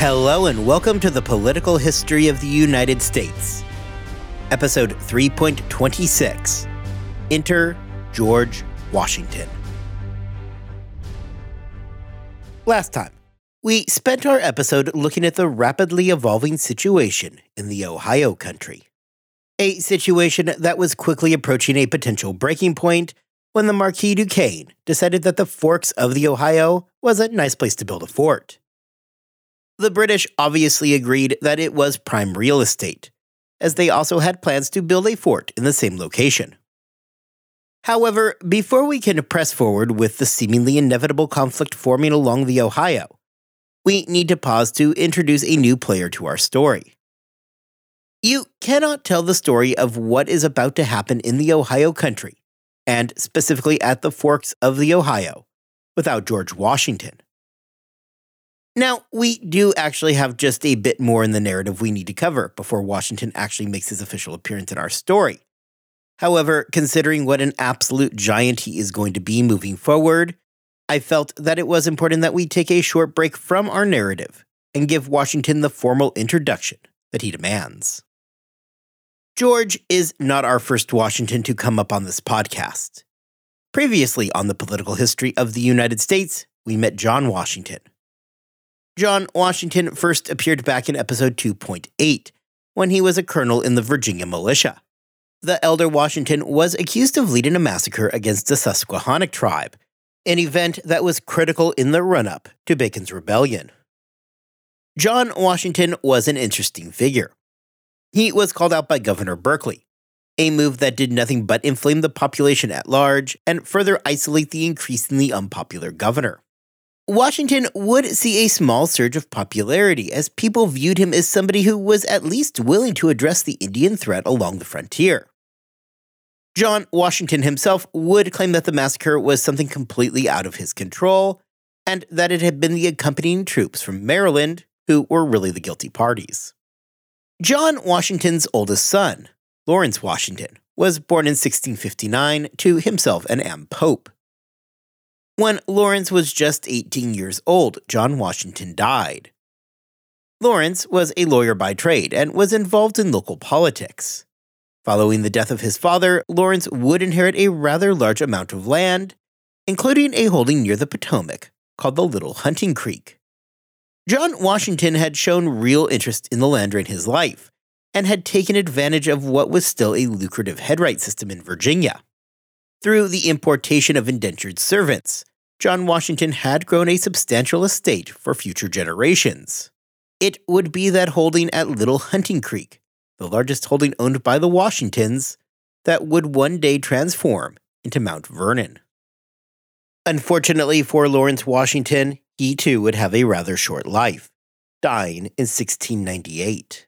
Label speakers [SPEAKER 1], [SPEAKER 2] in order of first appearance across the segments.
[SPEAKER 1] Hello, and welcome to the Political History of the United States. Episode 3.26 Enter George Washington. Last time, we spent our episode looking at the rapidly evolving situation in the Ohio country. A situation that was quickly approaching a potential breaking point when the Marquis Duquesne decided that the forks of the Ohio was a nice place to build a fort. The British obviously agreed that it was prime real estate, as they also had plans to build a fort in the same location. However, before we can press forward with the seemingly inevitable conflict forming along the Ohio, we need to pause to introduce a new player to our story. You cannot tell the story of what is about to happen in the Ohio country, and specifically at the forks of the Ohio, without George Washington. Now, we do actually have just a bit more in the narrative we need to cover before Washington actually makes his official appearance in our story. However, considering what an absolute giant he is going to be moving forward, I felt that it was important that we take a short break from our narrative and give Washington the formal introduction that he demands. George is not our first Washington to come up on this podcast. Previously on the political history of the United States, we met John Washington, John Washington first appeared back in episode 2.8, when he was a colonel in the Virginia militia. The elder Washington was accused of leading a massacre against the Susquehannock tribe, an event that was critical in the run up to Bacon's rebellion. John Washington was an interesting figure. He was called out by Governor Berkeley, a move that did nothing but inflame the population at large and further isolate the increasingly unpopular governor. Washington would see a small surge of popularity as people viewed him as somebody who was at least willing to address the Indian threat along the frontier. John Washington himself would claim that the massacre was something completely out of his control, and that it had been the accompanying troops from Maryland who were really the guilty parties. John Washington's oldest son, Lawrence Washington, was born in 1659 to himself and Anne Pope. When Lawrence was just 18 years old, John Washington died. Lawrence was a lawyer by trade and was involved in local politics. Following the death of his father, Lawrence would inherit a rather large amount of land, including a holding near the Potomac called the Little Hunting Creek. John Washington had shown real interest in the land during his life and had taken advantage of what was still a lucrative headright system in Virginia. Through the importation of indentured servants, John Washington had grown a substantial estate for future generations. It would be that holding at Little Hunting Creek, the largest holding owned by the Washingtons, that would one day transform into Mount Vernon. Unfortunately for Lawrence Washington, he too would have a rather short life, dying in 1698.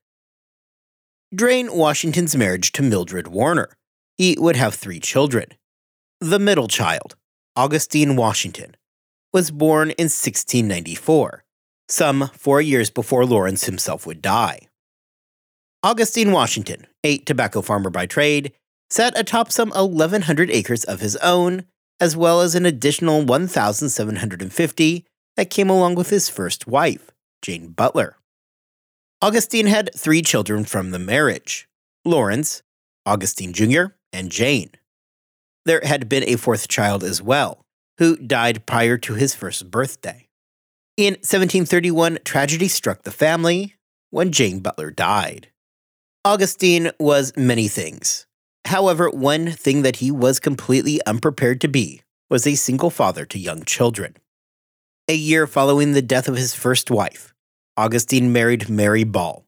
[SPEAKER 1] During Washington's marriage to Mildred Warner, he would have three children. The middle child, Augustine Washington, was born in 1694, some four years before Lawrence himself would die. Augustine Washington, a tobacco farmer by trade, sat atop some 1,100 acres of his own, as well as an additional 1,750 that came along with his first wife, Jane Butler. Augustine had three children from the marriage Lawrence, Augustine Jr., and Jane. There had been a fourth child as well, who died prior to his first birthday. In 1731, tragedy struck the family when Jane Butler died. Augustine was many things. However, one thing that he was completely unprepared to be was a single father to young children. A year following the death of his first wife, Augustine married Mary Ball.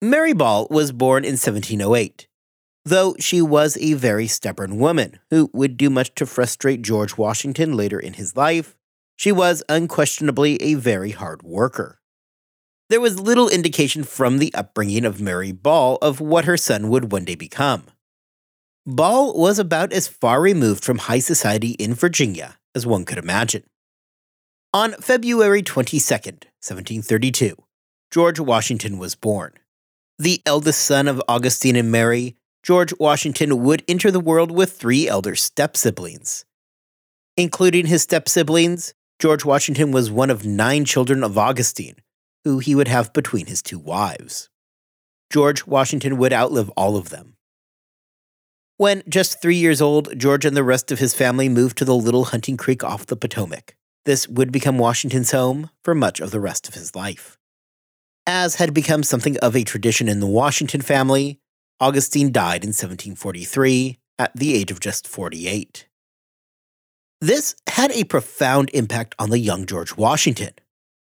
[SPEAKER 1] Mary Ball was born in 1708 though she was a very stubborn woman who would do much to frustrate George Washington later in his life. She was unquestionably a very hard worker. There was little indication from the upbringing of Mary Ball of what her son would one day become. Ball was about as far removed from high society in Virginia as one could imagine. On February 22, 1732, George Washington was born. The eldest son of Augustine and Mary, George Washington would enter the world with three elder step siblings. Including his step siblings, George Washington was one of nine children of Augustine, who he would have between his two wives. George Washington would outlive all of them. When just three years old, George and the rest of his family moved to the Little Hunting Creek off the Potomac. This would become Washington's home for much of the rest of his life. As had become something of a tradition in the Washington family, Augustine died in 1743 at the age of just 48. This had a profound impact on the young George Washington,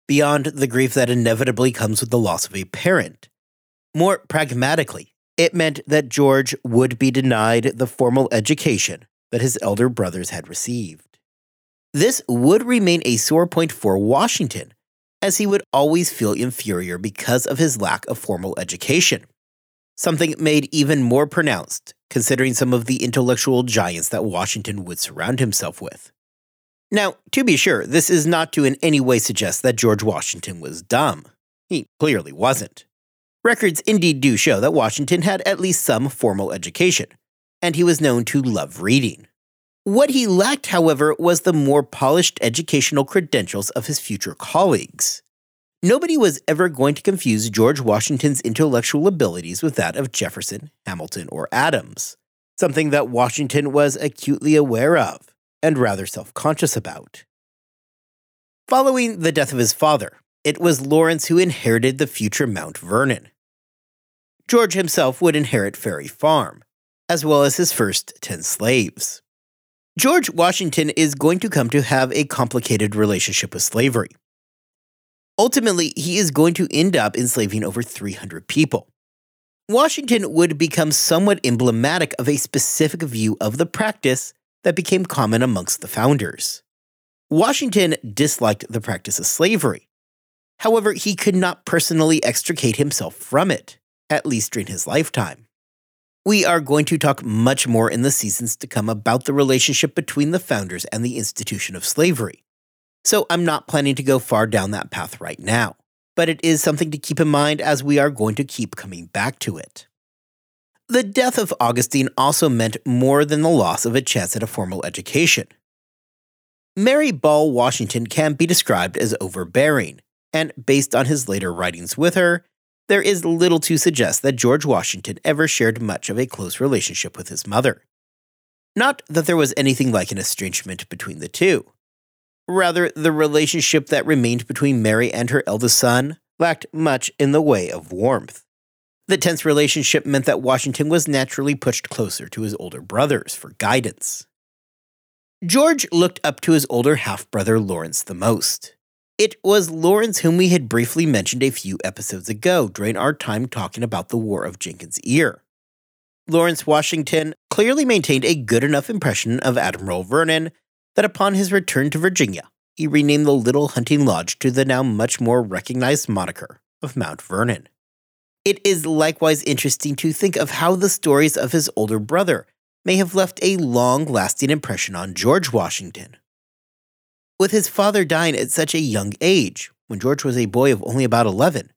[SPEAKER 1] beyond the grief that inevitably comes with the loss of a parent. More pragmatically, it meant that George would be denied the formal education that his elder brothers had received. This would remain a sore point for Washington, as he would always feel inferior because of his lack of formal education, something made even more pronounced considering some of the intellectual giants that Washington would surround himself with. Now, to be sure, this is not to in any way suggest that George Washington was dumb. He clearly wasn't. Records indeed do show that Washington had at least some formal education, and he was known to love reading. What he lacked, however, was the more polished educational credentials of his future colleagues. Nobody was ever going to confuse George Washington's intellectual abilities with that of Jefferson, Hamilton, or Adams, something that Washington was acutely aware of and rather self conscious about. Following the death of his father, it was Lawrence who inherited the future Mount Vernon. George himself would inherit Ferry Farm, as well as his first 10 slaves. George Washington is going to come to have a complicated relationship with slavery. Ultimately, he is going to end up enslaving over 300 people. Washington would become somewhat emblematic of a specific view of the practice that became common amongst the founders. Washington disliked the practice of slavery. However, he could not personally extricate himself from it, at least during his lifetime. We are going to talk much more in the seasons to come about the relationship between the founders and the institution of slavery. So I'm not planning to go far down that path right now, but it is something to keep in mind as we are going to keep coming back to it. The death of Augustine also meant more than the loss of a chance at a formal education. Mary Ball Washington can be described as overbearing, and based on his later writings with her, there is little to suggest that George Washington ever shared much of a close relationship with his mother. Not that there was anything like an estrangement between the two. Rather, the relationship that remained between Mary and her eldest son lacked much in the way of warmth. The tense relationship meant that Washington was naturally pushed closer to his older brothers for guidance. George looked up to his older half brother Lawrence the most. It was Lawrence whom we had briefly mentioned a few episodes ago during our time talking about the War of Jenkins' Ear. Lawrence Washington clearly maintained a good enough impression of Admiral Vernon that upon his return to Virginia, he renamed the Little Hunting Lodge to the now much more recognized moniker of Mount Vernon. It is likewise interesting to think of how the stories of his older brother may have left a long lasting impression on George Washington. With his father dying at such a young age, when George was a boy of only about 11,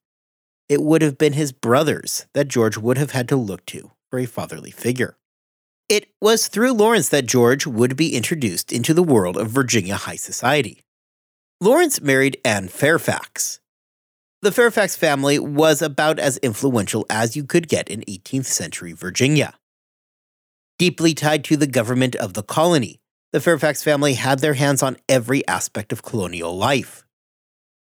[SPEAKER 1] it would have been his brothers that George would have had to look to for a fatherly figure. It was through Lawrence that George would be introduced into the world of Virginia high society. Lawrence married Anne Fairfax. The Fairfax family was about as influential as you could get in 18th century Virginia. Deeply tied to the government of the colony, the Fairfax family had their hands on every aspect of colonial life.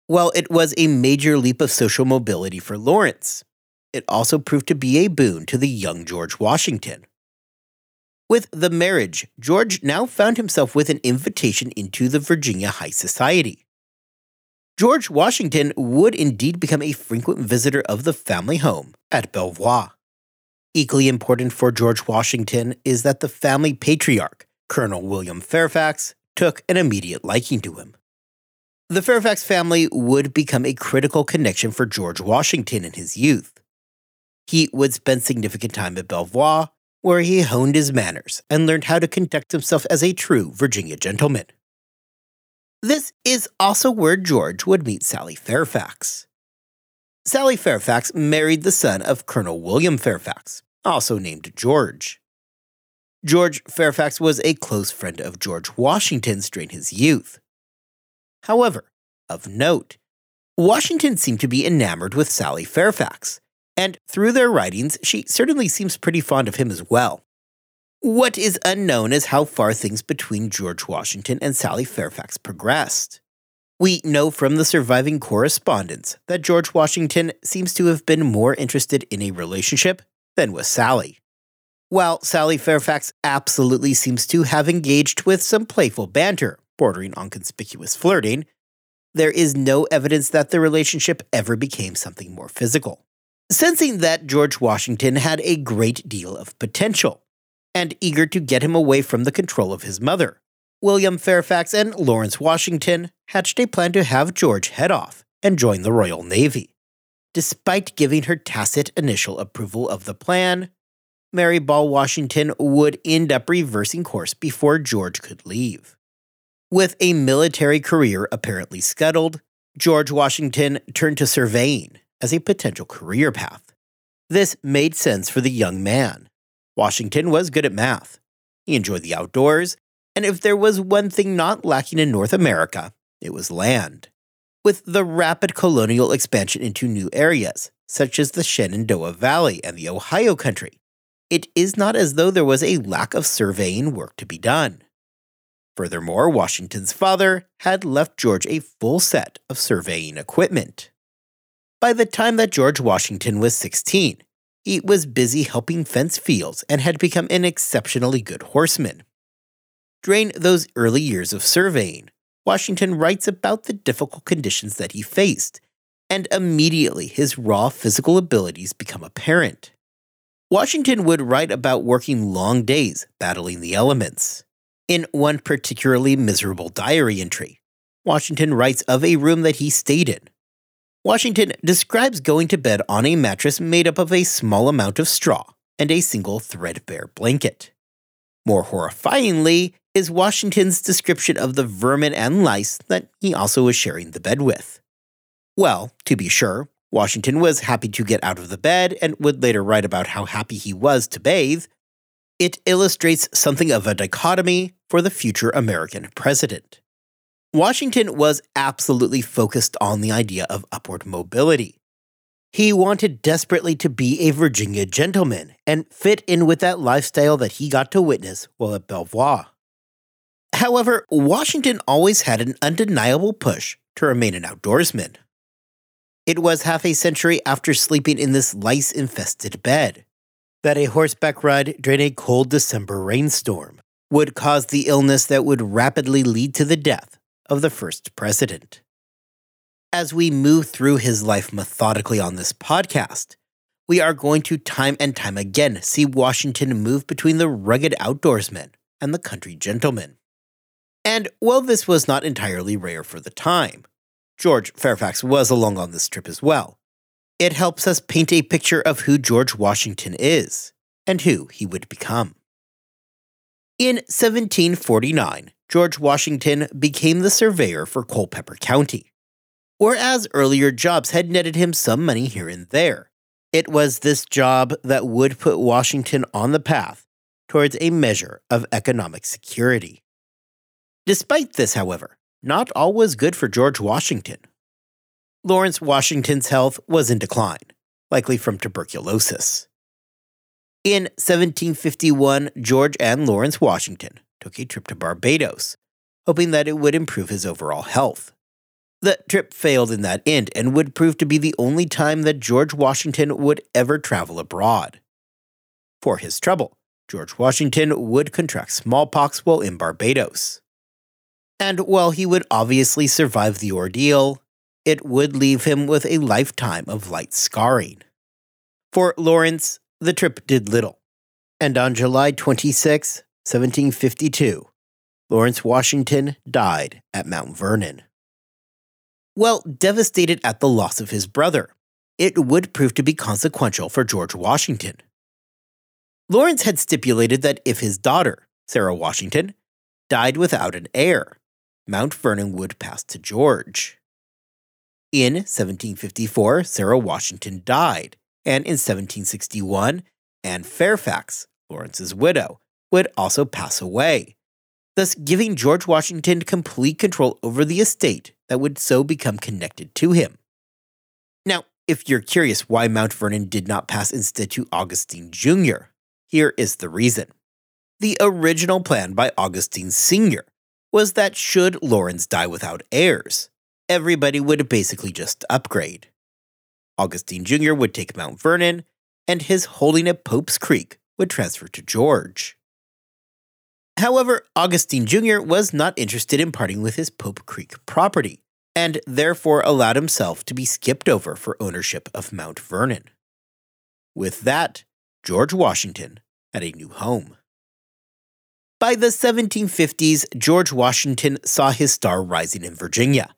[SPEAKER 1] While it was a major leap of social mobility for Lawrence, it also proved to be a boon to the young George Washington. With the marriage, George now found himself with an invitation into the Virginia high society. George Washington would indeed become a frequent visitor of the family home at Belvoir. Equally important for George Washington is that the family patriarch, Colonel William Fairfax, took an immediate liking to him. The Fairfax family would become a critical connection for George Washington in his youth. He would spend significant time at Belvoir, where he honed his manners and learned how to conduct himself as a true Virginia gentleman. This is also where George would meet Sally Fairfax. Sally Fairfax married the son of Colonel William Fairfax, also named George. George Fairfax was a close friend of George Washington's during his youth. However, of note, Washington seemed to be enamored with Sally Fairfax, and through their writings, she certainly seems pretty fond of him as well. What is unknown is how far things between George Washington and Sally Fairfax progressed. We know from the surviving correspondence that George Washington seems to have been more interested in a relationship than with Sally. While Sally Fairfax absolutely seems to have engaged with some playful banter, bordering on conspicuous flirting, there is no evidence that the relationship ever became something more physical. Sensing that George Washington had a great deal of potential, and eager to get him away from the control of his mother, William Fairfax and Lawrence Washington hatched a plan to have George head off and join the Royal Navy. Despite giving her tacit initial approval of the plan, Mary Ball Washington would end up reversing course before George could leave. With a military career apparently scuttled, George Washington turned to surveying as a potential career path. This made sense for the young man. Washington was good at math. He enjoyed the outdoors, and if there was one thing not lacking in North America, it was land. With the rapid colonial expansion into new areas, such as the Shenandoah Valley and the Ohio country, it is not as though there was a lack of surveying work to be done. Furthermore, Washington's father had left George a full set of surveying equipment. By the time that George Washington was 16, he was busy helping fence fields and had become an exceptionally good horseman. During those early years of surveying, Washington writes about the difficult conditions that he faced, and immediately his raw physical abilities become apparent. Washington would write about working long days battling the elements. In one particularly miserable diary entry, Washington writes of a room that he stayed in. Washington describes going to bed on a mattress made up of a small amount of straw and a single threadbare blanket. More horrifyingly is Washington's description of the vermin and lice that he also was sharing the bed with. Well, to be sure, Washington was happy to get out of the bed and would later write about how happy he was to bathe, it illustrates something of a dichotomy for the future American president. Washington was absolutely focused on the idea of upward mobility. He wanted desperately to be a Virginia gentleman and fit in with that lifestyle that he got to witness while at Belvoir. However, Washington always had an undeniable push to remain an outdoorsman. It was half a century after sleeping in this lice infested bed that a horseback ride during a cold December rainstorm would cause the illness that would rapidly lead to the death of the first president. As we move through his life methodically on this podcast, we are going to time and time again see Washington move between the rugged outdoorsman and the country gentleman. And while this was not entirely rare for the time, George Fairfax was along on this trip as well, it helps us paint a picture of who George Washington is and who he would become. In 1749, George Washington became the surveyor for Culpeper County. Whereas earlier jobs had netted him some money here and there, it was this job that would put Washington on the path towards a measure of economic security. Despite this, however, not all was good for George Washington. Lawrence Washington's health was in decline, likely from tuberculosis. In 1751, George and Lawrence Washington took a trip to Barbados, hoping that it would improve his overall health. The trip failed in that end and would prove to be the only time that George Washington would ever travel abroad. For his trouble, George Washington would contract smallpox while in Barbados. And while he would obviously survive the ordeal, it would leave him with a lifetime of light scarring. For Lawrence, the trip did little, and on July 26, 1752, Lawrence Washington died at Mount Vernon. Well, devastated at the loss of his brother, it would prove to be consequential for George Washington. Lawrence had stipulated that if his daughter, Sarah Washington, died without an heir, Mount Vernon would pass to George. In 1754, Sarah Washington died, and in 1761, Anne Fairfax, Lawrence's widow, would also pass away, thus giving George Washington complete control over the estate that would so become connected to him Now, if you're curious why Mount Vernon did not pass instead to Augustine Jr., here is the reason. The original plan by Augustine Sr. was that should Lawrence die without heirs, everybody would basically just upgrade. Augustine Jr. would take Mount Vernon, and his holding at Pope's Creek would transfer to George. However, Augustine Jr. was not interested in parting with his Pope Creek property, and therefore allowed himself to be skipped over for ownership of Mount Vernon. With that, George Washington had a new home. By the 1750s, George Washington saw his star rising in Virginia.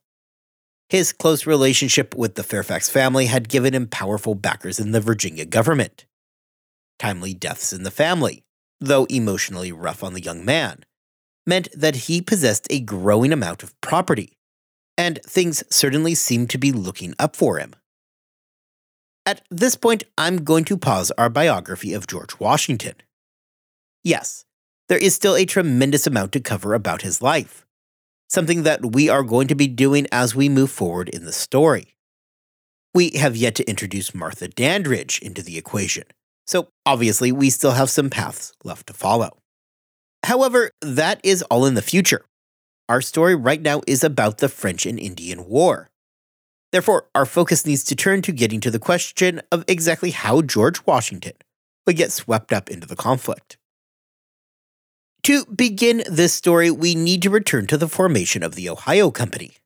[SPEAKER 1] His close relationship with the Fairfax family had given him powerful backers in the Virginia government. Timely deaths in the family, though emotionally rough on the young man, meant that he possessed a growing amount of property, and things certainly seemed to be looking up for him. At this point, I'm going to pause our biography of George Washington. Yes, there is still a tremendous amount to cover about his life something that we are going to be doing as we move forward in the story. We have yet to introduce Martha Dandridge into the equation, so obviously we still have some paths left to follow. However, that is all in the future. Our story right now is about the French and Indian War. Therefore, our focus needs to turn to getting to the question of exactly how George Washington would get swept up into the conflict. To begin this story, we need to return to the formation of the Ohio Company.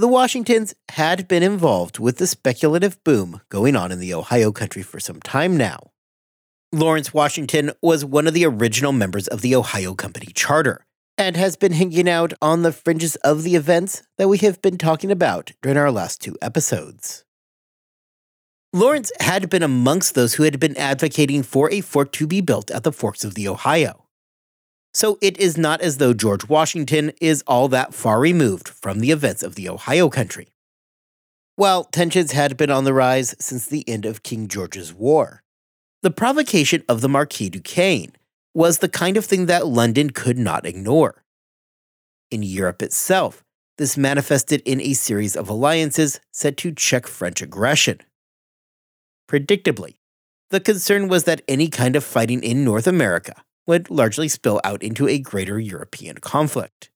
[SPEAKER 1] The Washingtons had been involved with the speculative boom going on in the Ohio country for some time now. Lawrence Washington was one of the original members of the Ohio Company Charter and has been hanging out on the fringes of the events that we have been talking about during our last two episodes. Lawrence had been amongst those who had been advocating for a fort to be built at the forks of the Ohio so it is not as though George Washington is all that far removed from the events of the Ohio country. While tensions had been on the rise since the end of King George's War, the provocation of the Marquis Duquesne was the kind of thing that London could not ignore. In Europe itself, this manifested in a series of alliances set to check French aggression. Predictably, the concern was that any kind of fighting in North America would largely spill out into a greater European conflict.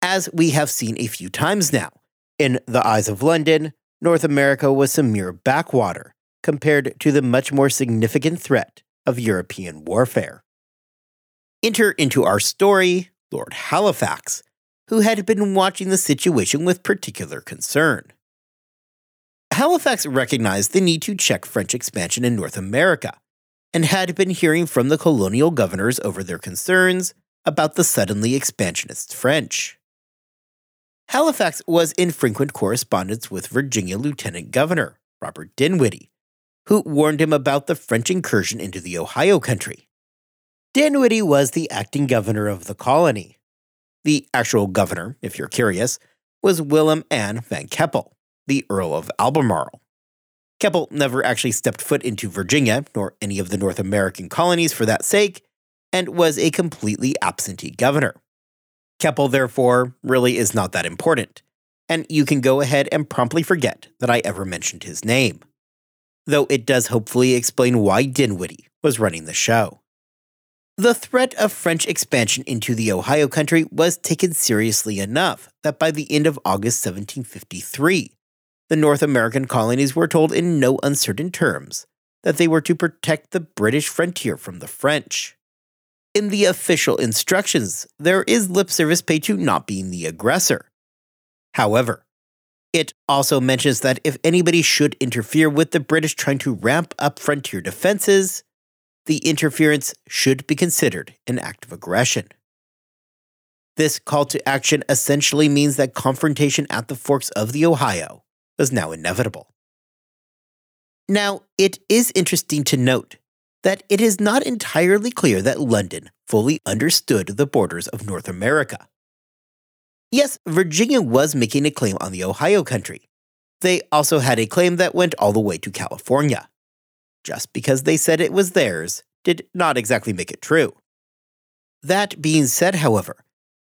[SPEAKER 1] As we have seen a few times now, in the eyes of London, North America was some mere backwater compared to the much more significant threat of European warfare. Enter into our story Lord Halifax, who had been watching the situation with particular concern. Halifax recognized the need to check French expansion in North America and had been hearing from the colonial governors over their concerns about the suddenly expansionist French. Halifax was in frequent correspondence with Virginia Lieutenant Governor Robert Dinwiddie, who warned him about the French incursion into the Ohio country. Dinwiddie was the acting governor of the colony. The actual governor, if you're curious, was Willem Anne van Keppel, the Earl of Albemarle. Keppel never actually stepped foot into Virginia, nor any of the North American colonies for that sake, and was a completely absentee governor. Keppel, therefore, really is not that important, and you can go ahead and promptly forget that I ever mentioned his name. Though it does hopefully explain why Dinwiddie was running the show. The threat of French expansion into the Ohio country was taken seriously enough that by the end of August 1753, the North American colonies were told in no uncertain terms that they were to protect the British frontier from the French. In the official instructions, there is lip service paid to not being the aggressor. However, it also mentions that if anybody should interfere with the British trying to ramp up frontier defenses, the interference should be considered an act of aggression. This call to action essentially means that confrontation at the forks of the Ohio was now inevitable. Now, it is interesting to note that it is not entirely clear that London fully understood the borders of North America. Yes, Virginia was making a claim on the Ohio country. They also had a claim that went all the way to California. Just because they said it was theirs did not exactly make it true. That being said, however,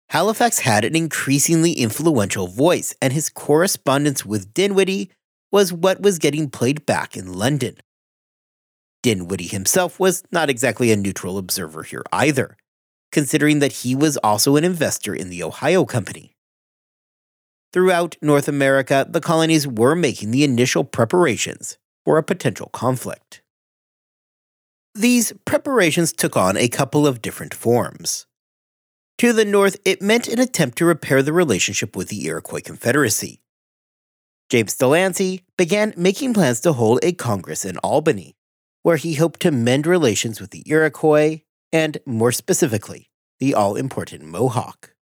[SPEAKER 1] Halifax had an increasingly influential voice, and his correspondence with Dinwiddie was what was getting played back in London. Dinwiddie himself was not exactly a neutral observer here either, considering that he was also an investor in the Ohio Company. Throughout North America, the colonies were making the initial preparations for a potential conflict. These preparations took on a couple of different forms. To the north, it meant an attempt to repair the relationship with the Iroquois Confederacy. James Delancey began making plans to hold a Congress in Albany, where he hoped to mend relations with the Iroquois and, more specifically, the all important Mohawk.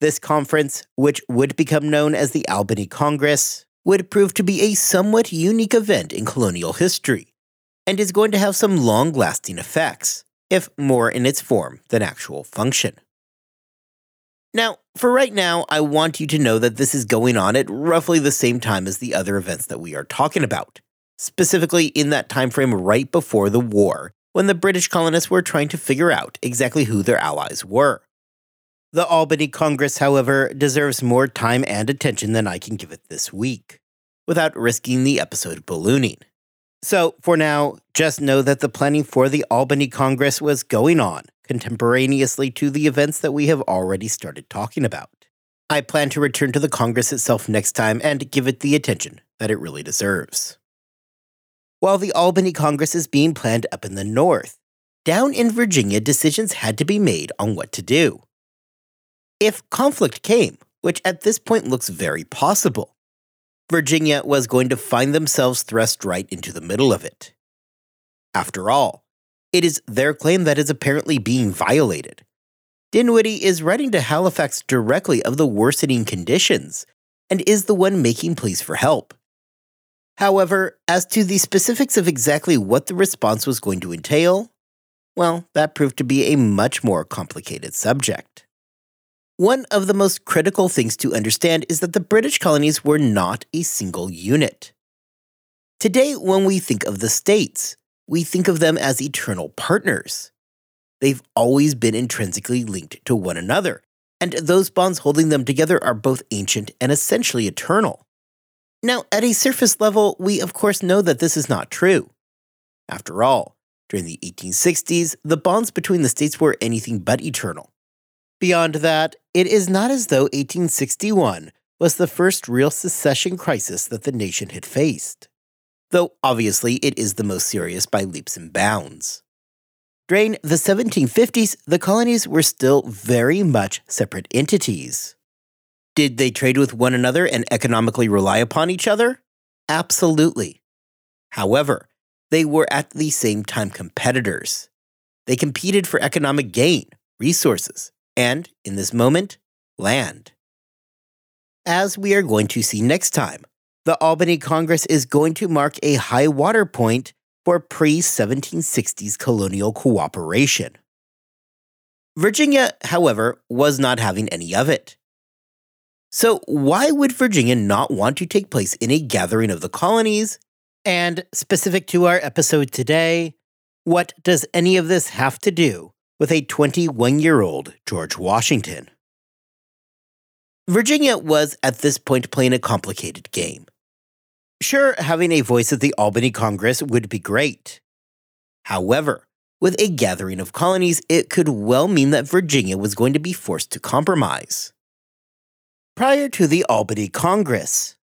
[SPEAKER 1] This conference, which would become known as the Albany Congress, would prove to be a somewhat unique event in colonial history and is going to have some long lasting effects, if more in its form than actual function. Now, for right now, I want you to know that this is going on at roughly the same time as the other events that we are talking about, specifically in that time frame right before the war, when the British colonists were trying to figure out exactly who their allies were. The Albany Congress, however, deserves more time and attention than I can give it this week, without risking the episode ballooning. So, for now, just know that the planning for the Albany Congress was going on contemporaneously to the events that we have already started talking about. I plan to return to the Congress itself next time and give it the attention that it really deserves. While the Albany Congress is being planned up in the north, down in Virginia, decisions had to be made on what to do. If conflict came, which at this point looks very possible, Virginia was going to find themselves thrust right into the middle of it. After all, it is their claim that is apparently being violated. Dinwiddie is writing to Halifax directly of the worsening conditions and is the one making pleas for help. However, as to the specifics of exactly what the response was going to entail, well, that proved to be a much more complicated subject. One of the most critical things to understand is that the British colonies were not a single unit. Today, when we think of the states, we think of them as eternal partners. They've always been intrinsically linked to one another, and those bonds holding them together are both ancient and essentially eternal. Now, at a surface level, we of course know that this is not true. After all, during the 1860s, the bonds between the states were anything but eternal. Beyond that, it is not as though 1861 was the first real secession crisis that the nation had faced, though obviously it is the most serious by leaps and bounds. During the 1750s, the colonies were still very much separate entities. Did they trade with one another and economically rely upon each other? Absolutely. However, they were at the same time competitors. They competed for economic gain, resources, and, in this moment, land. As we are going to see next time, the Albany Congress is going to mark a high water point for pre 1760s colonial cooperation. Virginia, however, was not having any of it. So, why would Virginia not want to take place in a gathering of the colonies? And specific to our episode today, what does any of this have to do with a 21 year old George Washington. Virginia was at this point playing a complicated game. Sure, having a voice at the Albany Congress would be great. However, with a gathering of colonies, it could well mean that Virginia was going to be forced to compromise. Prior to the Albany Congress,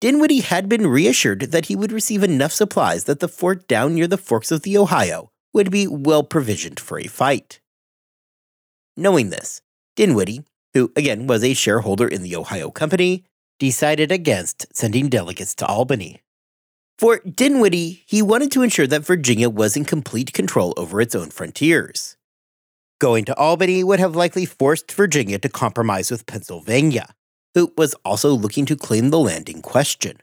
[SPEAKER 1] Dinwiddie had been reassured that he would receive enough supplies that the fort down near the forks of the Ohio would be well provisioned for a fight. Knowing this, Dinwiddie, who again was a shareholder in the Ohio Company, decided against sending delegates to Albany. For Dinwiddie, he wanted to ensure that Virginia was in complete control over its own frontiers. Going to Albany would have likely forced Virginia to compromise with Pennsylvania, who was also looking to claim the land in question.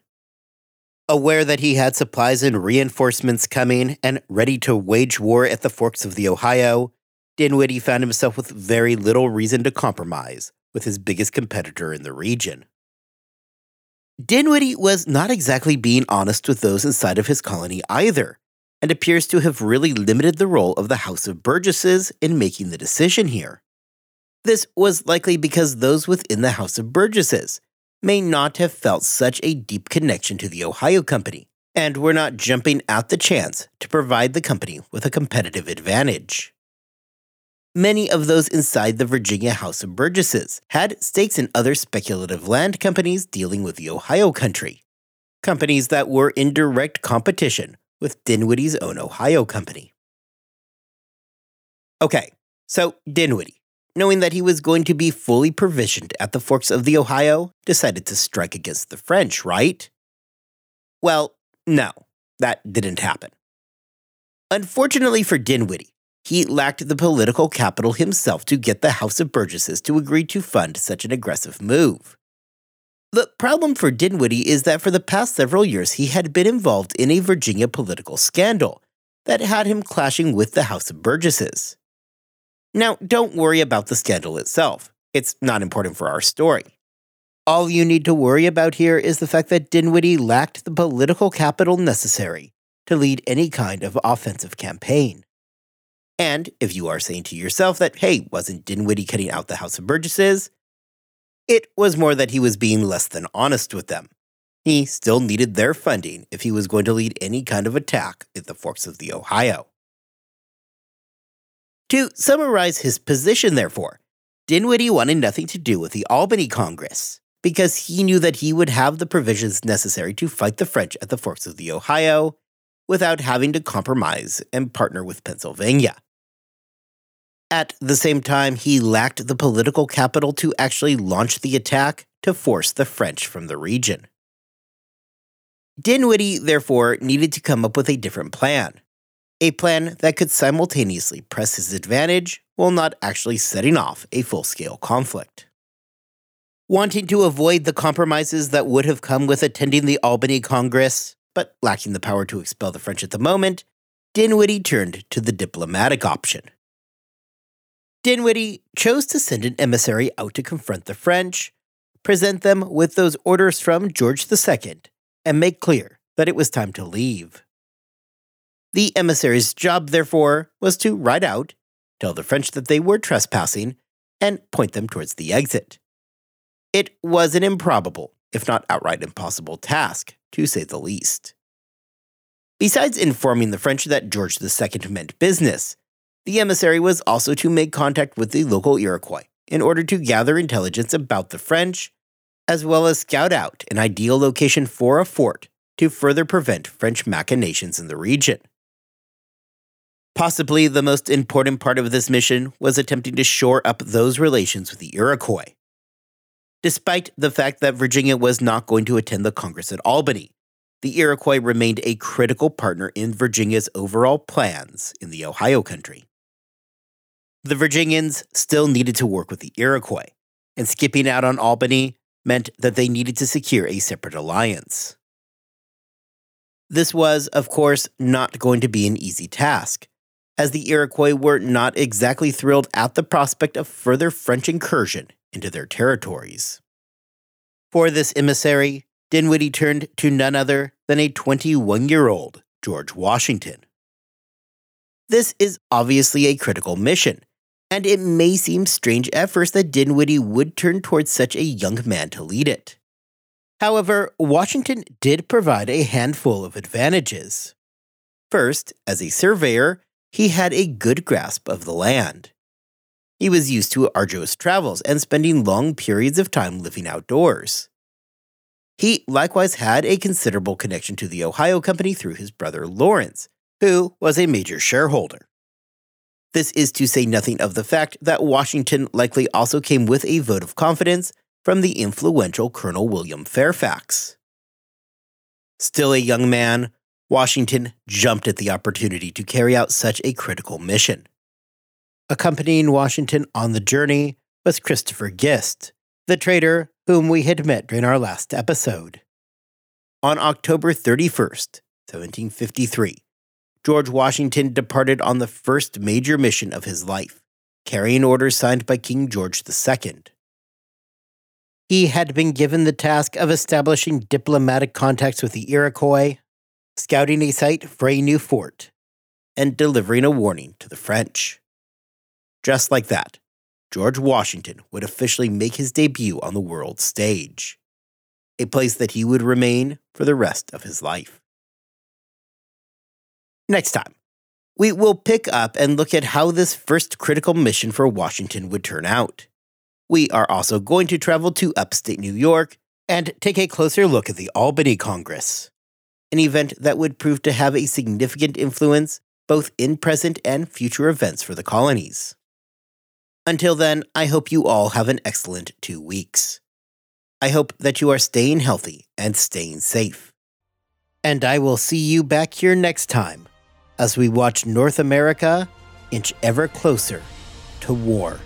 [SPEAKER 1] Aware that he had supplies and reinforcements coming and ready to wage war at the forks of the Ohio, Dinwiddie found himself with very little reason to compromise with his biggest competitor in the region. Dinwiddie was not exactly being honest with those inside of his colony either, and appears to have really limited the role of the House of Burgesses in making the decision here. This was likely because those within the House of Burgesses may not have felt such a deep connection to the Ohio Company and were not jumping at the chance to provide the company with a competitive advantage. Many of those inside the Virginia House of Burgesses had stakes in other speculative land companies dealing with the Ohio country, companies that were in direct competition with Dinwiddie's own Ohio company. Okay, so Dinwiddie, knowing that he was going to be fully provisioned at the forks of the Ohio, decided to strike against the French, right? Well, no, that didn't happen. Unfortunately for Dinwiddie, he lacked the political capital himself to get the House of Burgesses to agree to fund such an aggressive move. The problem for Dinwiddie is that for the past several years he had been involved in a Virginia political scandal that had him clashing with the House of Burgesses. Now, don't worry about the scandal itself, it's not important for our story. All you need to worry about here is the fact that Dinwiddie lacked the political capital necessary to lead any kind of offensive campaign. And if you are saying to yourself that, hey, wasn't Dinwiddie cutting out the House of Burgesses? It was more that he was being less than honest with them. He still needed their funding if he was going to lead any kind of attack at the forks of the Ohio. To summarize his position, therefore, Dinwiddie wanted nothing to do with the Albany Congress because he knew that he would have the provisions necessary to fight the French at the forks of the Ohio without having to compromise and partner with Pennsylvania. At the same time, he lacked the political capital to actually launch the attack to force the French from the region. Dinwiddie, therefore, needed to come up with a different plan. A plan that could simultaneously press his advantage while not actually setting off a full scale conflict. Wanting to avoid the compromises that would have come with attending the Albany Congress, but lacking the power to expel the French at the moment, Dinwiddie turned to the diplomatic option. Dinwiddie chose to send an emissary out to confront the French, present them with those orders from George II, and make clear that it was time to leave. The emissary's job, therefore, was to ride out, tell the French that they were trespassing, and point them towards the exit. It was an improbable, if not outright impossible, task, to say the least. Besides informing the French that George II meant business, the emissary was also to make contact with the local Iroquois in order to gather intelligence about the French, as well as scout out an ideal location for a fort to further prevent French machinations in the region. Possibly the most important part of this mission was attempting to shore up those relations with the Iroquois despite the fact that Virginia was not going to attend the Congress at Albany. The Iroquois remained a critical partner in Virginia's overall plans in the Ohio country. The Virginians still needed to work with the Iroquois, and skipping out on Albany meant that they needed to secure a separate alliance. This was, of course, not going to be an easy task, as the Iroquois were not exactly thrilled at the prospect of further French incursion into their territories. For this emissary, Dinwiddie turned to none other than a 21 year old George Washington. This is obviously a critical mission, and it may seem strange at first that Dinwiddie would turn towards such a young man to lead it. However, Washington did provide a handful of advantages. First, as a surveyor, he had a good grasp of the land. He was used to arduous travels and spending long periods of time living outdoors. He likewise had a considerable connection to the Ohio Company through his brother Lawrence, who was a major shareholder. This is to say nothing of the fact that Washington likely also came with a vote of confidence from the influential Colonel William Fairfax. Still a young man, Washington jumped at the opportunity to carry out such a critical mission. Accompanying Washington on the journey was Christopher Gist, the trader whom we had met during our last episode. On October 31st, 1753, George Washington departed on the first major mission of his life, carrying orders signed by King George II. He had been given the task of establishing diplomatic contacts with the Iroquois, scouting a site for a new fort, and delivering a warning to the French. Just like that, George Washington would officially make his debut on the world stage. a place that he would remain for the rest of his life. Next time, we will pick up and look at how this first critical mission for Washington would turn out. We are also going to travel to upstate New York and take a closer look at the Albany Congress, an event that would prove to have a significant influence both in present and future events for the colonies. Until then, I hope you all have an excellent two weeks. I hope that you are staying healthy and staying safe. And I will see you back here next time as we watch North America inch ever closer to war.